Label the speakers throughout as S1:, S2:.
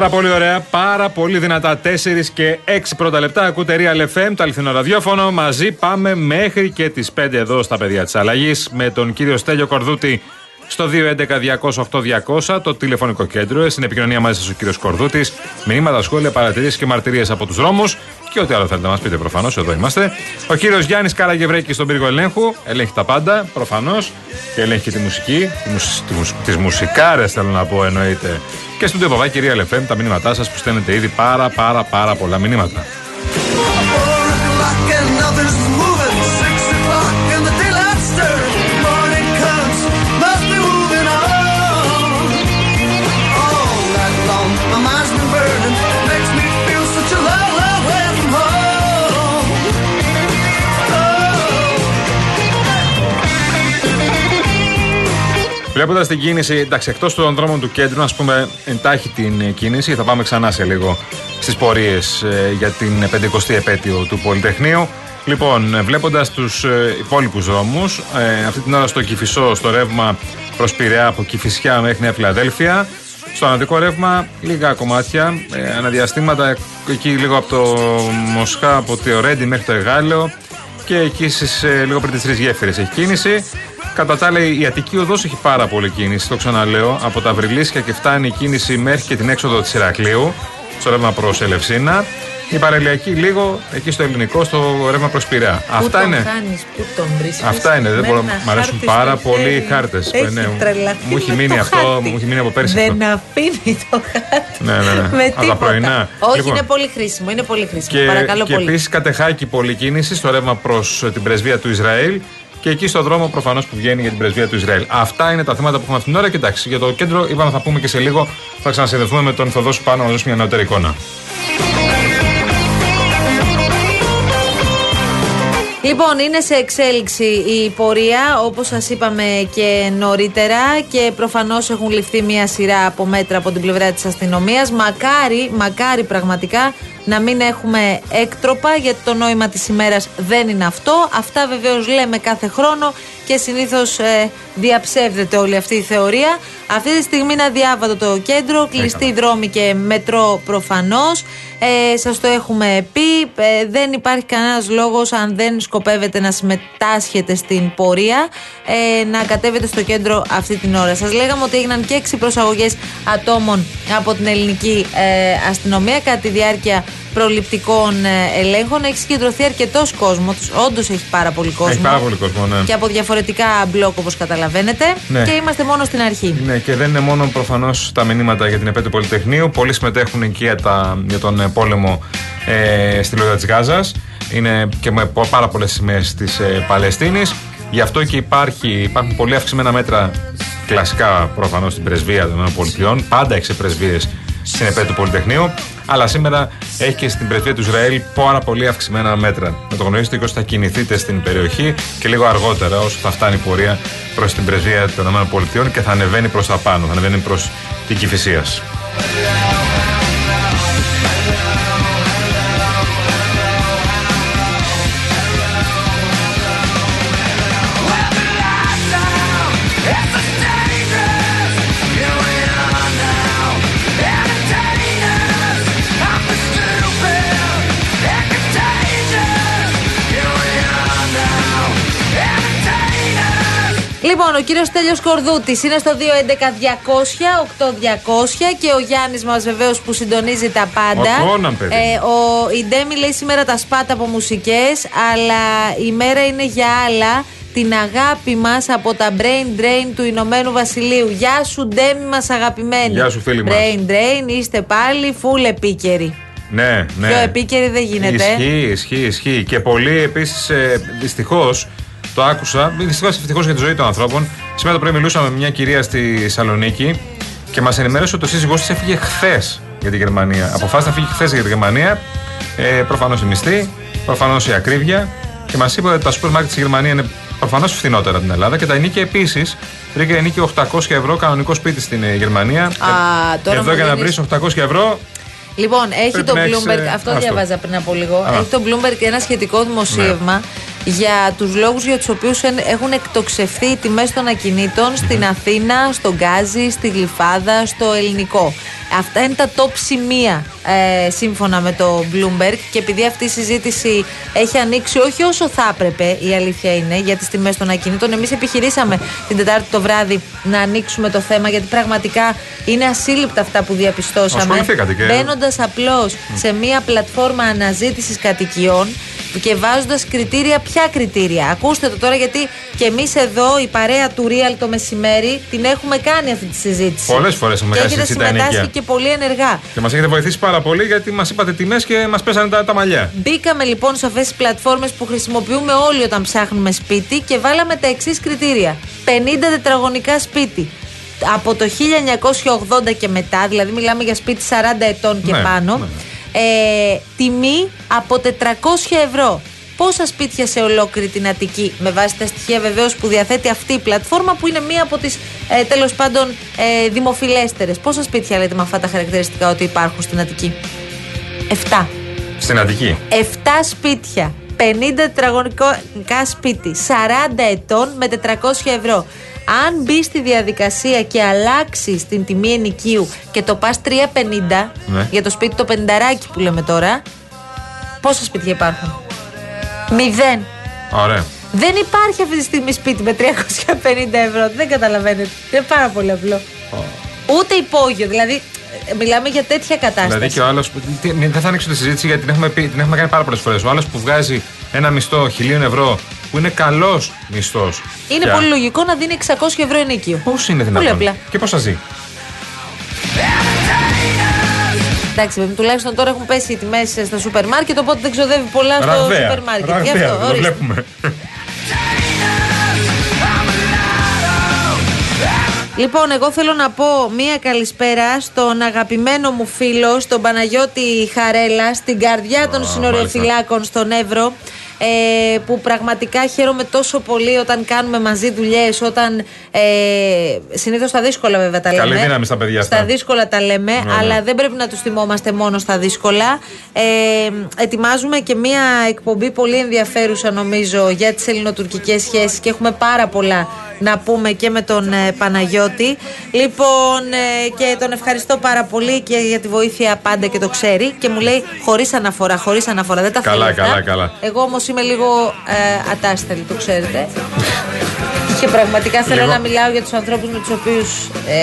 S1: Πάρα πολύ ωραία, πάρα πολύ δυνατά. 4 και 6 πρώτα λεπτά. Ακούτε Real FM, το αληθινό ραδιόφωνο. Μαζί πάμε μέχρι και τις 5 εδώ στα παιδιά της αλλαγής με τον κύριο Στέλιο Κορδούτη στο 211-208-200, το τηλεφωνικό κέντρο. Στην επικοινωνία μαζί σας ο κύριος Κορδούτης. Μηνύματα, σχόλια, παρατηρήσεις και μαρτυρίες από τους δρόμους. Και ό,τι άλλο θέλετε να μας πείτε προφανώς, εδώ είμαστε. Ο κύριος Γιάννης Καραγευρέκης στον πύργο ελέγχου. Ελέγχει τα πάντα, προφανώς. Και ελέγχει και τη μουσική. Τις μουσικάρες θέλω να πω εννοείται. Και στον Τεποβά, κυρία Λεφέμ, τα μηνύματά σας που στέλνετε ήδη πάρα πάρα πάρα πολλά μηνύματα. Βλέποντας την κίνηση, εντάξει, εκτός των δρόμων του κέντρου, ας πούμε εντάχει την ε, κίνηση, θα πάμε ξανά σε λίγο στις πορείες για την 50η επέτειο του Πολυτεχνείου. Λοιπόν, βλέποντας τους υπόλοιπους δρόμους, αυτή την ώρα στο Κυφισό, στο ρεύμα προς Πειραιά από Κυφισιά μέχρι Νέα Φιλαδέλφια. Στο αναδικό ρεύμα, λίγα κομμάτια, ε, αναδιαστήματα εκεί λίγο από το Μοσχά, από το Ρέντι μέχρι το Εγάλεο και εκεί στις, ε, λίγο πριν τις τρεις γέφυρες έχει κίνηση. Κατά τα άλλα, η Αττική οδός έχει πάρα πολύ κίνηση, το ξαναλέω. Από τα Βρυλίσια και φτάνει η κίνηση μέχρι και την έξοδο της Ηρακλείου, στο ρεύμα προς Ελευσίνα. Η παραλιακή λίγο εκεί στο ελληνικό, στο ρεύμα προς Πειραιά.
S2: Πού
S1: Αυτά
S2: τον
S1: είναι.
S2: χάνεις, πού τον βρίσκεις;
S1: Αυτά είναι, δεν
S2: Με
S1: μπορώ.
S2: ένα
S1: Μ' αρέσουν
S2: χάρτη
S1: πάρα
S2: στο
S1: πολύ οι
S2: χέρι.
S1: χάρτες.
S2: Έχεις τρελαθεί
S1: μου έχει
S2: με
S1: μείνει
S2: το
S1: αυτό,
S2: χάρτη.
S1: μου έχει μείνει από πέρσι
S2: Δεν
S1: αυτό.
S2: αφήνει το χάρτη.
S1: Ναι, ναι, ναι.
S2: Με
S1: Από τα
S2: τίποτα.
S1: πρωινά.
S2: Όχι,
S1: Λοιπόν.
S2: είναι πολύ χρήσιμο. Είναι πολύ χρήσιμο.
S1: Και,
S2: Παρακαλώ
S1: και
S2: πολύ.
S1: επίσης κατεχάκι πολύ κίνηση στο ρεύμα προς την πρεσβεία του Ισραήλ και εκεί στο δρόμο προφανώς που βγαίνει για την πρεσβεία του Ισραήλ. Αυτά είναι τα θέματα που έχουμε αυτήν την ώρα. Και εντάξει, για το κέντρο είπαμε θα πούμε και σε λίγο. Θα ξανασυνδεθούμε με τον Θοδόσου πάνω να μας δώσει μια νεότερη εικόνα.
S2: Λοιπόν, είναι σε εξέλιξη η πορεία, όπως σας είπαμε και νωρίτερα και προφανώς έχουν ληφθεί μια σειρά από μέτρα από την πλευρά της αστυνομίας. Μακάρι, μακάρι πραγματικά να μην έχουμε έκτροπα γιατί το νόημα της ημέρας δεν είναι αυτό. Αυτά βεβαίως λέμε κάθε χρόνο και συνήθως ε, διαψεύδεται όλη αυτή η θεωρία. Αυτή τη στιγμή είναι αδιάβατο το κέντρο, κλειστή δρόμη και μετρό προφανώς. Ε, σας το έχουμε πει, ε, δεν υπάρχει κανένας λόγος αν δεν σκοπεύετε να συμμετάσχετε στην πορεία ε, να κατέβετε στο κέντρο αυτή την ώρα. Σας λέγαμε ότι έγιναν και έξι προσαγωγές ατόμων από την ελληνική ε, αστυνομία κατά τη διάρκεια προληπτικών ε, ελέγχων. Έχει συγκεντρωθεί αρκετός κόσμος. Όντως έχει πάρα πολύ κόσμο.
S1: Έχει πάρα πολύ κόσμο, ναι.
S2: Και από διαφορετικά μπλοκ, όπως καταλαβαίνετε.
S1: Ναι.
S2: Και είμαστε μόνο στην αρχή.
S1: Ναι, και δεν είναι μόνο προφανώς τα μηνύματα για την επέτειο Πολυτεχνείου. Πολλοί συμμετέχουν και για, τα, για τον ε, πόλεμο ε, στη Λωρίδα της Γάζας. Είναι και με πο- πάρα πολλές σημαίες της ε, Παλαιστίνης. Γι' αυτό και υπάρχει, υπάρχουν πολύ αυξημένα μέτρα κλασικά προφανώς στην πρεσβεία των ΗΠΑ. Πάντα έχει πρεσβείες στην επέτειο του Πολυτεχνείου. Αλλά σήμερα έχει και στην πρεσβεία του Ισραήλ πάρα πολύ αυξημένα μέτρα. Να το γνωρίζετε και όσοι θα κινηθείτε στην περιοχή και λίγο αργότερα, όσο θα φτάνει η πορεία προς την πρεσβεία των ΗΠΑ και θα ανεβαίνει προς τα πάνω, θα ανεβαίνει προς την Κυφυσίας.
S2: Λοιπόν, ο κύριος Τέλειο Κορδούτης είναι στο 211-200-8200 και ο Γιάννης μας βεβαίως που συντονίζει τα πάντα.
S1: Ο Κόναν, παιδί.
S2: Ε, ο, η Ντέμι λέει σήμερα τα σπάτα από μουσικές, αλλά η μέρα είναι για άλλα. Την αγάπη μας από τα brain drain του Ηνωμένου Βασιλείου. Γεια σου, Ντέμι μας αγαπημένη.
S1: Γεια σου, φίλη μας.
S2: Brain drain, είστε πάλι full επίκαιροι.
S1: Ναι, ναι.
S2: Πιο επίκαιρη δεν γίνεται.
S1: Ισχύει, ισχύει, ισχύει. Και πολλοί επίσης ε, δυστυχώς το άκουσα. Δυστυχώς ευτυχώς για τη ζωή των ανθρώπων. Σήμερα το πρωί μιλούσαμε με μια κυρία στη Θεσσαλονίκη και μας ενημέρωσε ότι ο σύζυγός της έφυγε χθες για τη Γερμανία. Αποφάσισε να φύγει χθες για τη Γερμανία. Ε, προφανώς η μισθή, προφανώς η ακρίβεια. Και μας είπε ότι τα σούπερ μάρκετ στη Γερμανία είναι προφανώς φθηνότερα από την Ελλάδα και τα ενίκια επίσης. Βρήκε ενίκιο 800 ευρώ κανονικό σπίτι στην ε, Γερμανία.
S2: Α, τώρα
S1: Εδώ
S2: μου
S1: για να
S2: δίνεις-
S1: βρει 800 ευρώ
S2: Λοιπόν, έχει
S1: Πρέπει
S2: το
S1: να έχεις,
S2: Bloomberg,
S1: ε,
S2: αυτό
S1: άστο.
S2: διαβάζα πριν από λίγο.
S1: Α. Ναι.
S2: Έχει το Bloomberg ένα σχετικό δημοσίευμα για τους λόγους για τους οποίους έχουν εκτοξευθεί οι τιμές των ακινήτων στην Αθήνα, στον Γκάζι, στη Γλυφάδα, στο Ελληνικό. Αυτά είναι τα top σημεία ε, σύμφωνα με το Bloomberg και επειδή αυτή η συζήτηση έχει ανοίξει όχι όσο θα έπρεπε, η αλήθεια είναι, για τις τιμές των ακινήτων. Εμείς επιχειρήσαμε την Τετάρτη το βράδυ να ανοίξουμε το θέμα γιατί πραγματικά είναι ασύλληπτα αυτά που διαπιστώσαμε.
S1: Ασχοληθήκατε και-
S2: Μπαίνοντας απλώς σε μία πλατφόρμα αναζήτησης κατοικιών και βάζοντας κριτήρια, ποια κριτήρια. Ακούστε το τώρα, γιατί και εμείς εδώ, η παρέα του Real το μεσημέρι, την έχουμε κάνει αυτή τη συζήτηση.
S1: Πολλές φορές έχουμε
S2: και
S1: κάνει
S2: έχετε
S1: συζήτηση τα
S2: συμμετάσχει
S1: ενοικία.
S2: και πολύ ενεργά.
S1: Και μας έχετε βοηθήσει πάρα πολύ γιατί μας είπατε τιμές και μας πέσανε τα, τα μαλλιά.
S2: Μπήκαμε λοιπόν σε αυτές τις πλατφόρμες που χρησιμοποιούμε όλοι όταν ψάχνουμε σπίτι και βάλαμε τα εξής κριτήρια. 50 τετραγωνικά σπίτι. Από το 1980 και μετά, δηλαδή μιλάμε για σπίτι 40 ετών και
S1: Ναι,
S2: πάνω.
S1: ναι.
S2: Ε, τιμή από 400 ευρώ. Πόσα σπίτια σε ολόκληρη την Αττική, με βάση τα στοιχεία βεβαίως που διαθέτει αυτή η πλατφόρμα, που είναι μία από τις ε, τέλος πάντων ε, δημοφιλέστερες. Πόσα σπίτια λέτε με αυτά τα χαρακτηριστικά ότι υπάρχουν στην Αττική, 7.
S1: Στην Αττική;
S2: 7 σπίτια, 50 τετραγωνικά σπίτι, 40 ετών με 400 ευρώ. Αν μπει στη διαδικασία και αλλάξει την τιμή ενοικίου και το πας 3,50
S1: Ναι.
S2: για το σπίτι το πενταράκι που λέμε τώρα, πόσα σπίτια υπάρχουν; Μηδέν.
S1: Ωραία.
S2: Δεν υπάρχει αυτή τη στιγμή σπίτι με 350 ευρώ. Δεν καταλαβαίνετε. Είναι πάρα πολύ απλό. Ούτε υπόγειο. Δηλαδή, ε, μιλάμε για τέτοια κατάσταση.
S1: Δηλαδή και ο άλλος. Δεν θα ανοίξω τη συζήτηση γιατί την έχουμε, πει, την έχουμε κάνει πάρα πολλές φορές. Ο άλλος που βγάζει ένα μισθό χιλίων ευρώ που είναι καλός μισθός.
S2: Είναι πολύ λογικό να δίνει 600 ευρώ ενίκιο.
S1: Πώς είναι δυνατόν;
S2: Πολύ απλά.
S1: Και πώς θα ζει;
S2: Εντάξει, βέβαια, τουλάχιστον τώρα έχουν πέσει οι τιμές στα σούπερ μάρκετ, οπότε δεν ξοδεύει πολλά στο
S1: Ραγδαία.
S2: σούπερ μάρκετ. Γι'
S1: Ραγδαία,
S2: αυτό,
S1: δεν το
S2: ορίστε.
S1: βλέπουμε.
S2: Λοιπόν, εγώ θέλω να πω μία καλησπέρα στον αγαπημένο μου φίλο, στον Παναγιώτη Χαρέλα, στην καρδιά των
S1: Α,
S2: συνοριοφυλάκων στον Εύρο. Ε, που πραγματικά χαίρομαι τόσο πολύ όταν κάνουμε μαζί δουλειές, όταν ε, συνήθως στα δύσκολα βέβαια τα
S1: Καλή
S2: λέμε.
S1: δύναμη στα παιδιά αυτά.
S2: Στα δύσκολα τα λέμε,
S1: Ναι, ναι.
S2: αλλά δεν πρέπει να τους θυμόμαστε μόνο στα δύσκολα. Ε, ετοιμάζουμε και μία εκπομπή πολύ ενδιαφέρουσα νομίζω για τις ελληνοτουρκικές σχέσεις και έχουμε πάρα πολλά να πούμε και με τον ε, Παναγιώτη. Λοιπόν, ε, και τον ευχαριστώ πάρα πολύ και για τη βοήθεια πάντα και το ξέρει. Και μου λέει χωρίς αναφορά, χωρίς αναφορά. Δεν τα
S1: Καλά,
S2: θέλω αυτά.
S1: καλά, καλά.
S2: Εγώ όμως είμαι λίγο ε, ατάστερη, το ξέρετε. Και πραγματικά θέλω
S1: Λίγο.
S2: να μιλάω για τους ανθρώπους με τους οποίους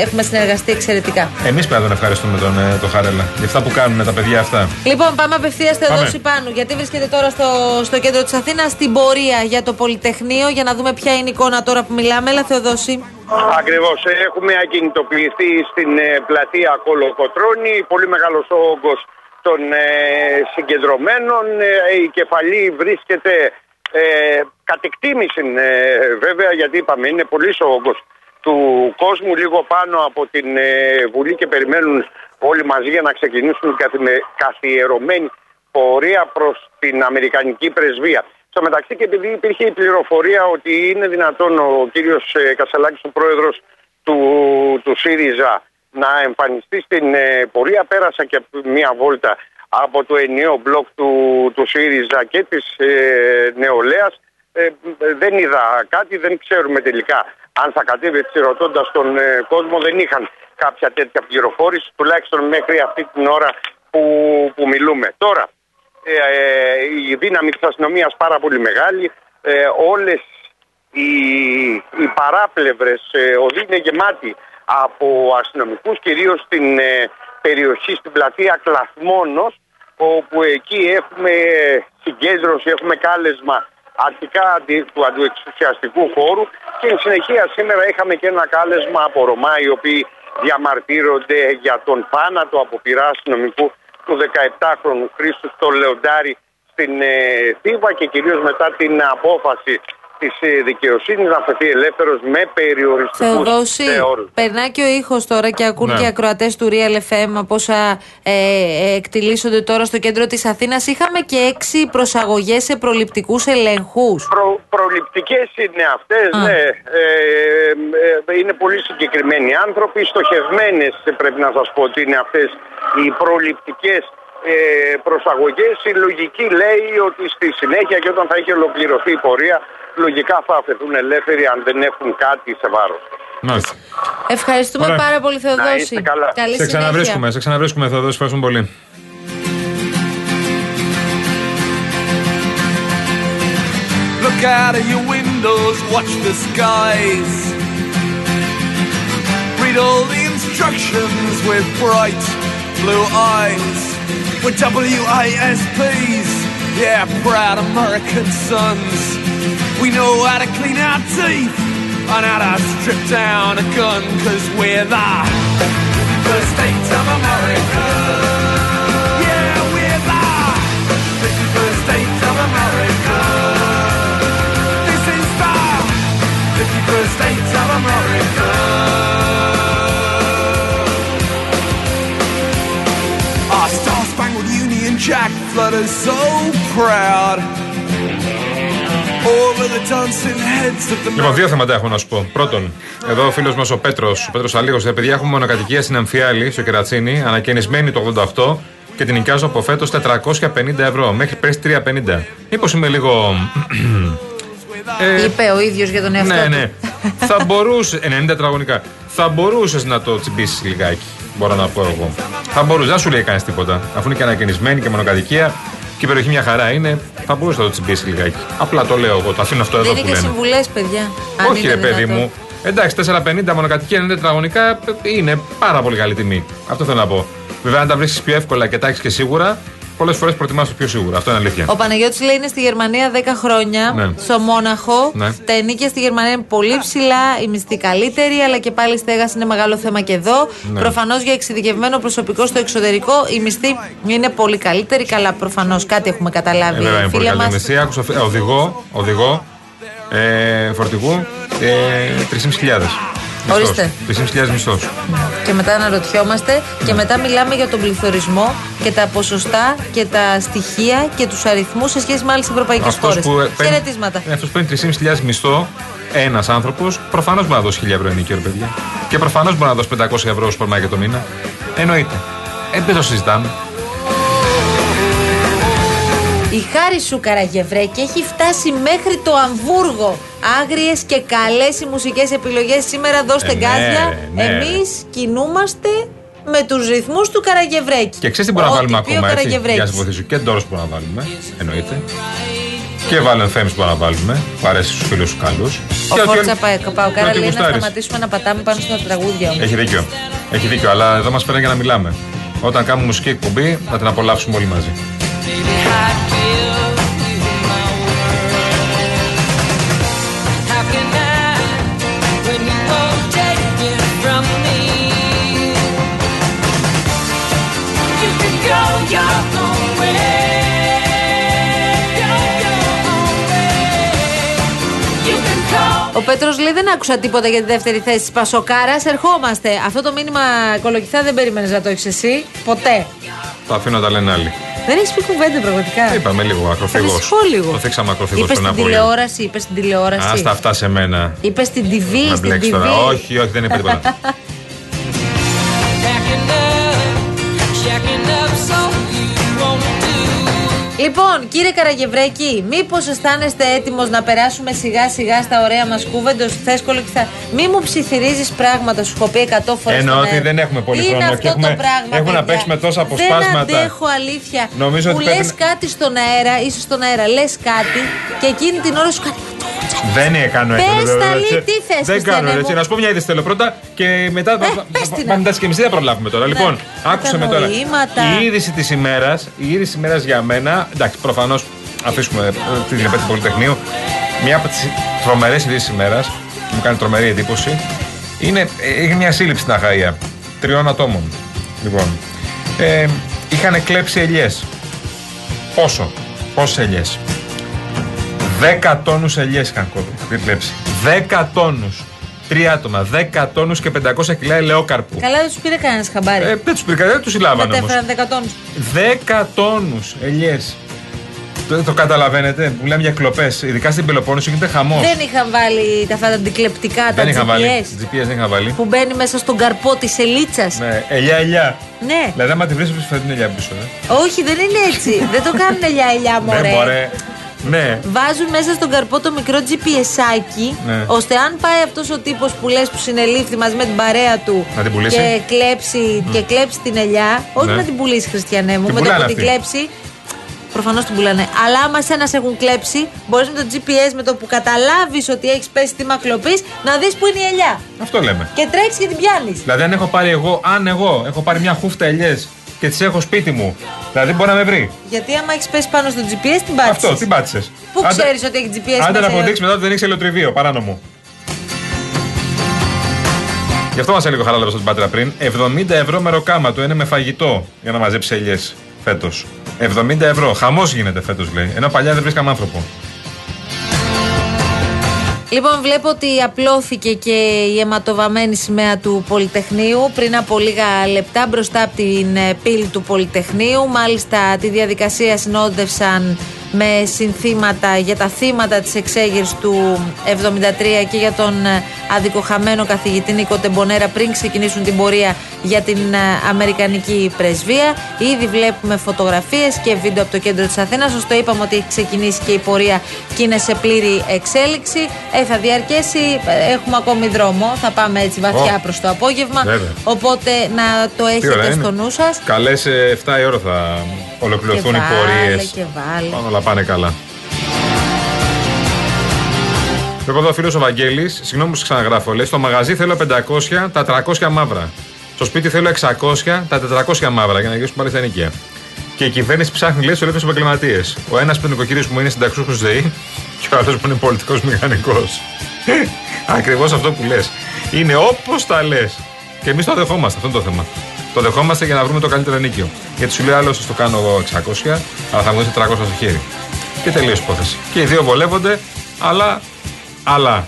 S2: έχουμε συνεργαστεί εξαιρετικά.
S1: Εμείς πρέπει να τον ευχαριστούμε τον, ε, τον Χαρέλα για αυτά που κάνουν τα παιδιά αυτά.
S2: Λοιπόν, πάμε απευθείας στο
S1: Πάμε.
S2: Εδώση Πάνου. Γιατί βρίσκεται τώρα στο, στο κέντρο της Αθήνας, στην πορεία για το Πολυτεχνείο, για να δούμε ποια είναι η εικόνα τώρα που μιλάμε. Έλα, Θεοδόση.
S3: Ακριβώς. Έχουμε ακινητοποιηθεί στην ε, πλατεία Κολοκοτρώνη. Πολύ μεγάλος όγκος των ε, συγκεντρωμένων. Ε, η κεφαλή βρίσκεται ε, κατ' εκτίμηση, ε, βέβαια, γιατί είπαμε είναι πολύ ο όγκο του κόσμου λίγο πάνω από την ε, Βουλή και περιμένουν όλοι μαζί για να ξεκινήσουν καθημε, καθιερωμένη πορεία προς την Αμερικανική πρεσβεία. Στο μεταξύ και επειδή υπήρχε η πληροφορία ότι είναι δυνατόν ο κύριος ε, Κασαλάκης, ο πρόεδρος του, του ΣΥΡΙΖΑ, να εμφανιστεί στην ε, πορεία, πέρασα και μία βόλτα από το ενιαίο μπλοκ του, του ΣΥΡΙΖΑ και της ε, νεολαίας. Ε, δεν είδα κάτι, δεν ξέρουμε τελικά αν θα κατέβει έτσι ρωτώντας τον ε, κόσμο. Δεν είχαν κάποια τέτοια πληροφόρηση, τουλάχιστον μέχρι αυτή την ώρα που, που μιλούμε. Τώρα, ε, ε, η δύναμη της αστυνομίας πάρα πολύ μεγάλη. Ε, όλες οι, οι παράπλευρες ε, οδοί είναι γεμάτοι από αστυνομικούς, κυρίως στην ε, περιοχή, στην πλατεία Κλαθμόνος, όπου εκεί έχουμε συγκέντρωση, έχουμε κάλεσμα αρχικά αντι- του αντιεξουσιαστικού χώρου και εν συνεχεία σήμερα είχαμε και ένα κάλεσμα από Ρωμά οι οποίοι διαμαρτύρονται για τον θάνατο από πειρά αστυνομικού του 17χρονου Χρήστου στο Λεοντάρι στην ε, Θήβα και κυρίως μετά την απόφαση της δικαιοσύνης να φεθεί ελεύθερος με περιοριστικούς
S2: Θεοδόση, περνά και ο ήχος τώρα και ακούν
S1: Ναι.
S2: και ακροατές του Real FM από όσα ε, ε, εκτιλήσονται τώρα στο κέντρο της Αθήνας. Είχαμε και έξι προσαγωγές σε προληπτικούς ελέγχους.
S3: Προ, προληπτικές είναι αυτές,
S2: Α.
S3: ναι. Ε, ε, είναι πολύ συγκεκριμένοι άνθρωποι, στοχευμένες πρέπει να σας πω ότι είναι αυτές οι προληπτικές ε, προσαγωγές. Η λογική λέει ότι στη συνέχεια και όταν θα έχει ολοκληρωθεί η πορεία, λογικά θα αφαιθούν ελεύθεροι αν δεν έχουν κάτι σε βάρος.
S1: Μάλιστα.
S2: Ευχαριστούμε
S1: Ωραία.
S2: πάρα πολύ, Θεοδόση.
S3: Να είστε καλά.
S2: Καλή
S1: Σε
S2: συνέχεια.
S1: ξαναβρίσκουμε, σε ξαναβρίσκουμε, Θεοδόση. Ευχαριστούμε πολύ.
S4: Look out of your windows, watch the skies. Read all the instructions with bright blue eyes. We're WISPs, yeah, proud American sons. We know how to clean our teeth and how to strip down a gun, cause we're the, the state of America. Yeah, we're the, state of America. This is the 51st state of America. Jack flutters so proud over the dancing heads of the
S1: Λοιπόν, δύο θέματα έχω να σου πω. Πρώτον, εδώ ο φίλος μας ο Πέτρος, ο Πέτρος Αλίγος, λέει: Παιδιά, έχουμε μονοκατοικία στην Αμφιάλη, στο Κερατσίνι, ανακαινισμένη το 88 και την νοικιάζω από φέτος 450 ευρώ. Μέχρι πέρσι 350. Μήπως είμαι λίγο. ε,
S2: Είπε ο ίδιος για τον εαυτό
S1: ναι,
S2: του.
S1: ναι. θα μπορούσε. 90 τετραγωνικά. Θα μπορούσες να το τσιμπήσεις λιγάκι. Μπορώ να πω εγώ. Θα μπορούσε. Δεν σου λέει κανείς τίποτα. Αφού είναι και ανακαινισμένη και μονοκατοικία και η περιοχή μια χαρά είναι, θα μπορούσε να το τσιμπήσει λιγάκι. Απλά το λέω εγώ. Το αφήνω αυτό εδώ
S2: Δίνει
S1: που
S2: και
S1: λένε.
S2: συμβουλές, παιδιά. αν
S1: Όχι,
S2: είναι
S1: ρε παιδί
S2: δυνατόν.
S1: μου. Εντάξει, 4,50 μονοκατοικία 90 τετραγωνικά είναι πάρα πολύ καλή τιμή. Αυτό θέλω να πω. Βέβαια, αν τα βρίσκεις πιο εύκολα και τα έχεις και σίγουρα, πολλές φορές προτιμάς το πιο σίγουρα. Αυτό είναι αλήθεια.
S2: Ο Παναγιώτης λέει είναι στη Γερμανία 10 χρόνια,
S1: Ναι.
S2: στο Μόναχο.
S1: Ναι.
S2: Τα ενίκια στη Γερμανία είναι πολύ ψηλά, η μισθή καλύτερη, αλλά και πάλι η στέγαση είναι μεγάλο θέμα και εδώ.
S1: Ναι.
S2: Προφανώς για εξειδικευμένο προσωπικό στο εξωτερικό η μισθή είναι πολύ καλύτερη. Καλά, προφανώς κάτι έχουμε
S1: Ε,
S2: καταλάβει.
S1: βέβαια, είναι πολύ
S2: φίλε
S1: καλή
S2: μας.
S1: μισθή. Άκουσα ε, οδηγό, οδηγό ε, φορτηγού ε, 3.500.
S2: Ορίστε.
S1: 3.500 μισθό.
S2: Και μετά αναρωτιόμαστε και μετά μιλάμε για τον πληθωρισμό και τα ποσοστά και τα στοιχεία και τους αριθμούς σε σχέση με άλλες ευρωπαϊκές χώρες. Χαιρετίσματα.
S1: Αυτός που παίρνει 3.500 μισθό, ένας άνθρωπος, προφανώς μπορεί να δώσει 1.000 ευρώ ενοικία, ρε παιδιά. Και προφανώς μπορεί να δώσει 500 ευρώ στο σούπερ μάρκετ το μήνα. Εννοείται. Ε, δεν το συζητάμε.
S2: Η χάρη σου Καραγευρέκη έχει φτάσει μέχρι το Αμβούργο. Άγριες και καλές οι μουσικές επιλογές σήμερα. Δώστε
S1: Ε, ναι,
S2: γκάζια.
S1: ρε, ναι,
S2: Εμείς κινούμαστε με τους ρυθμούς του Καραγευρέκη.
S1: Και ξέρεις τι μπορούμε να
S2: Ό,τι
S1: βάλουμε
S2: πει ο
S1: ακόμα έτσι;
S2: Καραγευρέκης.
S1: Για να σε βοηθήσω. Και ντόρος μπορούμε να βάλουμε. Εννοείται. Και βάλεν Φέμι μπορούμε να βάλουμε. Που αρέσει στους φίλους τους καλούς.
S2: Ο Φόρτσα Παοκάρα λέει να σταματήσουμε να πατάμε πάνω στα τραγούδια μου.
S1: Έχει δίκιο. Έχει δίκιο. Αλλά εδώ μας φέρνει για να μιλάμε. Όταν κάνουμε μουσική εκπομπή, να την απολαύσουμε όλοι μαζί.
S2: Ο Πέτρος λέει: Δεν άκουσα τίποτα για τη δεύτερη θέση της Πασοκάρας. Ερχόμαστε. Αυτό το μήνυμα κολοκυθά δεν περίμενες να το έχεις εσύ. Ποτέ.
S1: Το αφήνω τα λένε άλλοι.
S2: Δεν έχεις πει κουβέντα πραγματικά.
S1: Είπαμε λίγο ακροφυγό.
S2: Θα λίγο.
S1: Το θίξαμε ακροφυγό
S2: Είπες
S1: πριν
S2: στην
S1: από λίγο.
S2: τηλεόραση, είπες στην τηλεόραση.
S1: Άστα αυτά σε μένα.
S2: Είπες στην TV,
S1: Να
S2: στην
S1: μπλέξει
S2: TV.
S1: τώρα. Όχι, όχι, δεν είπε τίποτα.
S2: Λοιπόν, κύριε Καραγευρέκη, μήπως αισθάνεστε έτοιμος να περάσουμε σιγά σιγά στα ωραία μας κούβεντος; Θες κολοκυθά. Μη μου ψιθυρίζεις πράγματα, σου έχω πει 100 φορές.
S1: Εννοώ ότι δεν έχουμε πολύ
S2: Είναι
S1: χρόνο
S2: αυτό
S1: και έχουμε-
S2: το πράγμα.
S1: έχουμε να
S2: παιδιά.
S1: παίξουμε τόσα αποσπάσματα.
S2: Δεν αντέχω αλήθεια.
S1: Νομίζω
S2: που
S1: ότι
S2: λες
S1: πρέπει να-
S2: κάτι στον αέρα, είσαι στον αέρα, λες κάτι και εκείνη την ώρα σου κάνει.
S1: Δεν κάνω έτσι.
S2: Πες
S1: βέβαια,
S2: τα,
S1: έτσι.
S2: Λί, τι θες,
S1: Δεν
S2: Χριστιανέ
S1: κάνω έτσι.
S2: μου;
S1: Να σου πω μια είδηση θέλω πρώτα και μετά.
S2: Ε, πες την,
S1: Μα
S2: να.
S1: μετά και μισή δεν προλάβουμε τώρα. Λοιπόν, άκουσε με τώρα.
S2: Κατανοήματα.
S1: Η είδηση της ημέρας, η είδηση της ημέρας για μένα. Εντάξει, προφανώς αφήσουμε ε, την επέτειο Πολυτεχνείου. Μια από τις τρομερές ειδήσεις τη ημέρας που μου κάνει τρομερή εντύπωση είναι, ε, έγινε μια σύλληψη στην Αχαία τριών ατόμων. Λοιπόν, ε, είχαν κλέψει ελιές. Πόσο, πόσες ελιές; 10 τόνους ελιές είχαν κο- κλέψει. 10 τόνους. Τρία άτομα. 10 τόνους και 500 κιλά ελαιόκαρπου.
S2: Καλά, δεν τους πήρε κανένας χαμπάρι.
S1: Ε, δεν τους πήρε, δεν τους συλλάβανε όμως.
S2: Μετέφεραν 10 τόνους.
S1: 10 τόνους ελιές. Το, το καταλαβαίνετε, που λέμε για κλοπές. Ειδικά στην Πελοπόννησο γίνεται χαμός.
S2: Δεν είχαν βάλει τα αυτά τα αντικλεπτικά, τα
S1: Δεν είχα βάλει.
S2: GPS
S1: GPS δεν είχα βάλει.
S2: που μπαίνει μέσα στον καρπό της ελίτσας.
S1: Ναι, ελιά, ελιά.
S2: Ναι.
S1: Δηλαδή, άμα τη βρεις, θα την ελιά πίσω. Ε.
S2: Όχι, δεν είναι έτσι. δεν το κάνουν ελιά-ελιά,
S1: Ναι,
S2: μωρέ.
S1: μωρέ. Ναι.
S2: Βάζουν μέσα στον καρπό το μικρό GPS-άκι,
S1: Ναι.
S2: ώστε αν πάει αυτός ο τύπος που λες που συνελήφθη μαζί με την παρέα του
S1: Να την πουλήσει.
S2: και κλέψει, και κλέψει την ελιά, όχι
S1: Ναι.
S2: να την πουλήσει, Χριστιανέ μου,
S1: Την
S2: με το
S1: πουλάνε
S2: που την
S1: αυτοί.
S2: κλέψει. Προφανώς την πουλάνε. Αλλά άμα σένα σε έχουν κλέψει, μπορείς με το GPS, με το που καταλάβεις ότι έχεις πέσει τη κλοπή, να δεις που είναι η ελιά.
S1: Αυτό λέμε.
S2: Και τρέξεις και την πιάνεις.
S1: Δηλαδή, αν έχω πάρει εγώ, αν εγώ έχω πάρει μια χούφτα ελιές και τις έχω σπίτι μου, δηλαδή μπορεί να με βρει.
S2: Γιατί άμα έχεις πέσει πάνω στο GPS, την πάτησες;
S1: Αυτό, τι πάτησες.
S2: Πού ξέρεις ότι έχει GPS
S1: Άντε να
S2: μέσα-
S1: αποδείξει μετά ότι δεν έχει ελαιοτριβείο, παράνομο. Γι' αυτό μας έλεγε ο Χαράλαμπα στον Πάτρα πριν. 70 ευρώ μεροκάμα του είναι με φαγητό για να μαζέψει ελιές φέτος. 70 ευρώ. Χαμός γίνεται φέτος λέει. Ενώ παλιά δεν βρίσκαμε άνθρωπο.
S2: Λοιπόν, βλέπω ότι απλώθηκε και η αιματοβαμένη σημαία του Πολυτεχνείου πριν από λίγα λεπτά μπροστά από την ε, πύλη του Πολυτεχνείου. Μάλιστα, τη διαδικασία συνόδευσαν με συνθήματα για τα θύματα της εξέγερσης του 73 και για τον ε, αδικοχαμένο καθηγητή Νίκο Τεμπονέρα πριν ξεκινήσουν την πορεία για την ε, Αμερικανική πρεσβεία. Ήδη βλέπουμε φωτογραφίες και βίντεο από το κέντρο της Αθήνας. Ωστόσο είπαμε ότι έχει ξεκινήσει και η πορεία και είναι σε πλήρη εξέλιξη. Ε, θα διαρκέσει, ε, έχουμε ακόμη δρόμο. Θα πάμε έτσι βαθιά
S1: Ω.
S2: προς το απόγευμα.
S1: Βέβαια.
S2: Οπότε να το
S1: Τι ώρα
S2: έχετε
S1: είναι;
S2: στο νου σας.
S1: Καλές 7 η ώρα θα ολοκληρωθούν
S2: Και
S1: οι
S2: βάλε,
S1: πορείες.
S2: και βάλε.
S1: Όλα πάνε καλά. Εγώ εδώ ο φίλος ο Βαγγέλης, συγγνώμη που σας ξαναγράφω, λέει στο μαγαζί θέλω 500, τα 300 μαύρα. Στο σπίτι θέλω 600, τα 400 μαύρα για να γυρίσουμε πάλι στα νοικία. Και η κυβέρνηση ψάχνει λέει στους ελεύθερους επαγγελματίες. Ο ένας που είναι νοικοκυριο μου είναι συνταξιούχος ΔΕΗ και ο άλλος που είναι πολιτικός μηχανικός. Ακριβώς αυτό που λες. Είναι όπως τα λες. Και εμείς το δεχόμαστε, αυτό είναι το θέμα. Το δεχόμαστε για να βρούμε το καλύτερο ενίκιο. Γιατί σου λέει άλλο, σα το κάνω εγώ 600, αλλά θα μου δώσει 300 στο χέρι. Και τελείως υπόθεση. Και οι δύο βολεύονται, αλλά. Αλλά.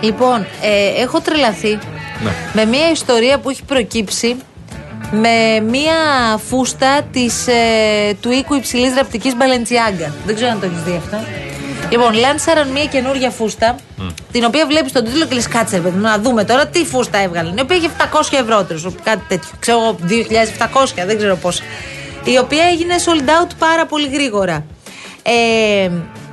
S2: Λοιπόν, ε, έχω τρελαθεί
S1: Ναι.
S2: Με μια ιστορία που έχει προκύψει με μια φούστα της, ε, του οίκου υψηλής ραπτικής Μπαλεντσιάγκα. Δεν ξέρω αν το έχεις δει αυτό. Λοιπόν, λάνσαραν μια καινούργια φούστα, την οποία βλέπεις τον τίτλο και λες: Κάτσε, ρε παιδί μου, να δούμε τώρα τι φούστα έβγαλαν. Η οποία είχε 700 ευρώ, τέλος, κάτι τέτοιο. Ξέρω εγώ, 2.700, δεν ξέρω πώ. Η οποία έγινε sold out πάρα πολύ γρήγορα. Ε,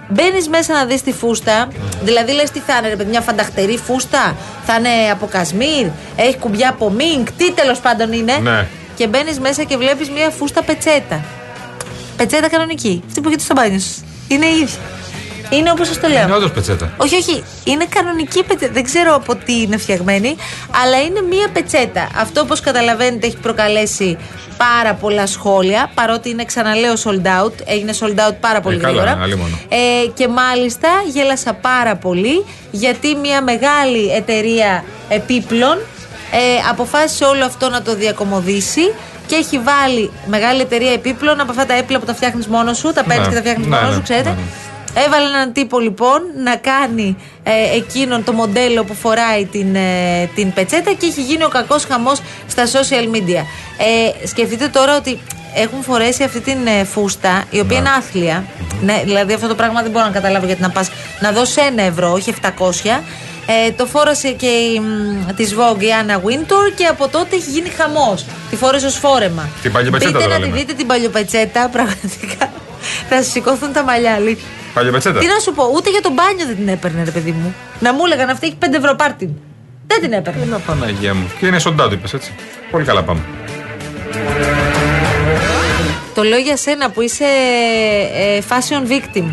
S2: Μπαίνεις μέσα να δεις τη φούστα, δηλαδή λες τι θα είναι, ρε παιδί, μια φανταχτερή φούστα, θα είναι από κασμίρ, έχει κουμπιά από μίνκ, τι τέλος πάντων είναι.
S1: Ναι.
S2: Και μπαίνεις μέσα και βλέπεις μια φούστα πετσέτα. Πετσέτα κανονική. Αυτή που έχετε στο μπάνιο σας. Είναι η ίδια. Είναι όπως σας το λέω.
S1: Είναι όντω πετσέτα.
S2: Όχι, όχι. Είναι κανονική πετσέτα. Δεν ξέρω από τι είναι φτιαγμένη, αλλά είναι μία πετσέτα. Αυτό, όπως καταλαβαίνετε, έχει προκαλέσει πάρα πολλά σχόλια. Παρότι είναι, ξαναλέω, sold out. Έγινε sold out πάρα πολύ
S1: Ε, καλά,
S2: γρήγορα.
S1: αλίμονο.
S2: Ε, και μάλιστα γέλασα πάρα πολύ γιατί μια μεγάλη εταιρεία επίπλων ε, αποφάσισε όλο αυτό να το διακομωδήσει και έχει βάλει μεγάλη εταιρεία επίπλων από αυτά τα έπιπλα που τα φτιάχνεις μόνος σου, τα παίρνεις
S1: Ναι.
S2: και τα φτιάχνεις
S1: Ναι,
S2: μόνος
S1: ναι,
S2: σου, ξέρετε.
S1: Ναι,
S2: Έβαλε έναν τύπο λοιπόν να κάνει ε, εκείνον το μοντέλο που φοράει την, ε, την πετσέτα και έχει γίνει ο κακός χαμός στα social media. Ε, σκεφτείτε τώρα ότι έχουν φορέσει αυτή την ε, φούστα η οποία είναι άθλια. Ναι, δηλαδή αυτό το πράγμα δεν μπορώ να καταλάβω γιατί να πας να δώσεις ένα ευρώ, όχι 700. Ε, το φόρασε και η, μ, της Vogue η Anna Wintour και από τότε έχει γίνει χαμός. Τη φόρεσε ως φόρεμα.
S1: Την παλιοπετσέτα
S2: Μπείτε
S1: τώρα
S2: να τη
S1: λέμε.
S2: δείτε την παλιοπετσέτα, πραγματικά θα σας σηκώθουν τα μαλλιά. Αλήθεια.
S1: Παλιά πετσέτα.
S2: Τι να σου πω, ούτε για τον μπάνιο δεν την έπαιρνε, ρε παιδί μου. Να μου έλεγαν αυτή έχει 5 ευρώ πάρτιν. Δεν την έπαιρνε.
S1: Έλα Παναγία μου. Και είναι sold out, είπες έτσι. Πολύ καλά πάμε.
S2: Το λέω για σένα που είσαι ε, fashion victim.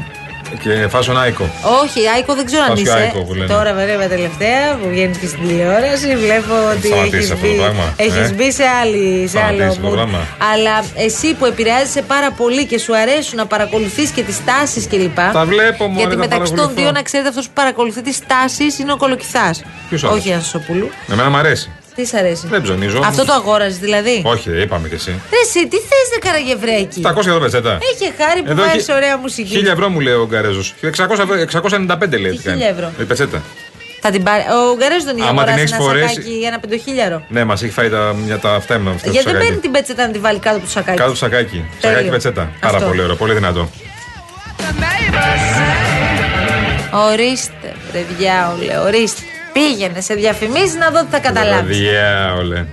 S1: Και φάσον Άικο.
S2: Όχι, Άικο δεν ξέρω αν
S1: Φάσιο
S2: είσαι.
S1: Άικο που λένε.
S2: Τώρα βέβαια τελευταία που βγαίνεις και στην τηλεόραση βλέπω ότι
S1: σταματήσεις
S2: έχεις
S1: αυτό το
S2: μπει,
S1: πράγμα,
S2: έχεις
S1: ε;
S2: μπει σε, άλλη, σε άλλο
S1: Σταματήσεις το
S2: mood.
S1: πράγμα.
S2: Αλλά εσύ που επηρεάζεσαι πάρα πολύ και σου αρέσουν να παρακολουθείς και τις τάσεις κλπ.
S1: Τα βλέπω μόνο.
S2: Γιατί μεταξύ των δύο να ξέρετε αυτός που παρακολουθεί τις τάσεις είναι ο Κολοκυθάς.
S1: Ποιος άλλος;
S2: Όχι Ανσοπούλου.
S1: Εμένα μου αρέσει.
S2: Τι σ' αρέσει;
S1: Δεν ψωνίζω.
S2: Αυτό το αγόραζες δηλαδή;
S1: Όχι, είπαμε κι εσύ.
S2: Ρε εσύ, τι θες δε καραγευρέκι.
S1: 700 ευρώ πετσέτα.
S2: Έχει χάρη που
S1: Εδώ
S2: βάζεις
S1: έχει
S2: ωραία μουσική.
S1: 1000 ευρώ μου λέει ο Γκαρέζο. 695 λέει.
S2: Τι
S1: τι κάνει.
S2: 1000 ευρώ;
S1: Η πετσέτα.
S2: Θα την πάρει. Ο Γκαρέζο τον είχε
S1: Άμα την
S2: αγοράσει
S1: έχεις
S2: ένα
S1: φορέσει-
S2: σακάκι για ένα πεντοχίλιαρο.
S1: Ναι, μας έχει φάει τα, μια, τα αυτά με αυτό το
S2: Γιατί δεν
S1: σακάκι.
S2: παίρνει την πετσέτα να τη βάλει κάτω από το σακάκι.
S1: Κάτω το σακάκι.
S2: Τέλειο.
S1: Σακάκι πετσέτα. Πάρα
S2: Αυτό.
S1: πολύ ωραίο, πολύ δυνατό.
S2: Ορίστε, ρε διάολε, ορίστε. Πήγαινε σε διαφημίσει να δω τι θα καταλάβεις.
S1: Διάολε.